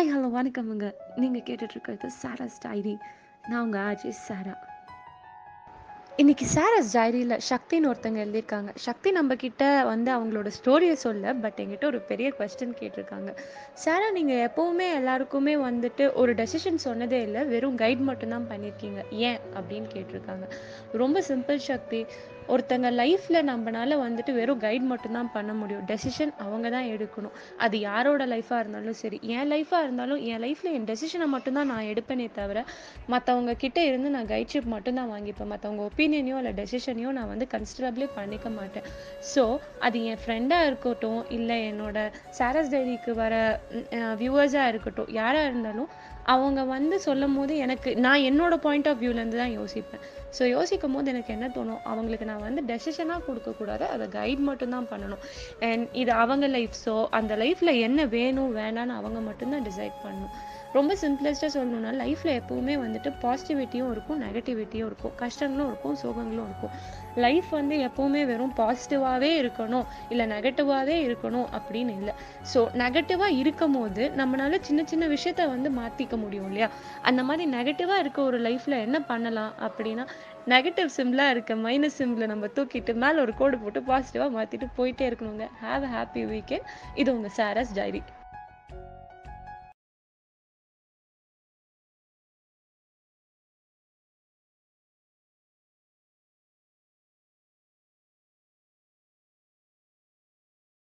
Hi hello வணக்கமுங்க. நீங்கள் கேட்டுட்ருக்கிறது சாராஸ் diary. நான் உங்கள் ஆஜி சாரா. இன்னைக்கு சாராஸ் டைரியில் சக்தின்னு ஒருத்தங்க எழுதியிருக்காங்க. சக்தி நம்ம கிட்ட வந்து அவங்களோட ஸ்டோரியை சொல்ல பட் என்கிட்ட ஒரு பெரிய கொஸ்டின் கேட்டிருக்காங்க. சாரா நீங்கள் எப்போவுமே எல்லாருக்குமே வந்துட்டு ஒரு டெசிஷன் சொன்னதே இல்லை வெறும் கைட் மட்டும்தான் பண்ணியிருக்கீங்க ஏன்? அப்படின்னு கேட்டிருக்காங்க. ரொம்ப சிம்பிள் சக்தி. ஒருத்தங்க லைஃப்பில் நம்மனால வந்துட்டு வெறும் கைட் மட்டும்தான் பண்ண முடியும். டெசிஷன் அவங்க தான் எடுக்கணும். அது யாரோட லைஃபாக இருந்தாலும் சரி என் லைஃபாக இருந்தாலும் என் லைஃப்பில் என் டெசிஷனை மட்டும்தான் நான் எடுப்பேனே தவிர மற்றவங்க கிட்டே இருந்து நான் கைட்ஷிப் மட்டும்தான் வாங்கிப்பேன். மற்றவங்க ஒப்பீனியனையோ இல்லை டெசிஷனையோ நான் வந்து கன்சிடரபிளே பண்ணிக்க மாட்டேன். ஸோ அது என் ஃப்ரெண்டாக இருக்கட்டும் இல்லை என்னோட சாரஸ் டைரிக்கு வர வியூவர்ஸாக இருக்கட்டும் யாராக இருந்தாலும் அவங்க வந்து சொல்லும் போது எனக்கு நான் என்னோட பாயிண்ட் ஆஃப் வியூலேருந்து தான் யோசிப்பேன். ஸோ யோசிக்கும் போது எனக்கு என்ன தோணும்? அவங்களுக்கு நான் வந்து டெசிஷனாக கொடுக்கக்கூடாது அதை கைட் மட்டும்தான் பண்ணணும். அண்ட் இது அவங்க லைஃப் ஸோ அந்த லைஃப்பில் என்ன வேணும் வேணான்னு அவங்க மட்டும்தான் டிசைட் பண்ணணும். ரொம்ப சிம்பிளஸ்ட்டாக சொல்லணும்னா லைஃப்பில் எப்போவுமே வந்துட்டு பாசிட்டிவிட்டியும் இருக்கும் நெகட்டிவிட்டியும் இருக்கும் கஷ்டங்களும் இருக்கும் சோகங்களும் இருக்கும். லைஃப் வந்து எப்போவுமே வெறும் பாசிட்டிவாகவே இருக்கணும் இல்லை நெகட்டிவாகவே இருக்கணும் அப்படின்னு இல்லை. ஸோ நெகட்டிவாக இருக்கும் போது நம்மளால சின்ன சின்ன விஷயத்த வந்து மாற்றிக்க முடியும் இல்லையா? அந்த மாதிரி நெகட்டிவாக இருக்க ஒரு லைஃப்பில் என்ன பண்ணலாம் அப்படின்னா நெகட்டிவ் சிம்லாம் இருக்க மைனஸ் சிம்பில் நம்ம தூக்கிட்டு மேலே ஒரு கோடு போட்டு பாசிட்டிவாக மாற்றிட்டு போயிட்டே இருக்கணுங்க. ஹாவ் அ ஹாப்பி வீக்கெண்ட் இது உங்கள் சாரஸ் டைரி.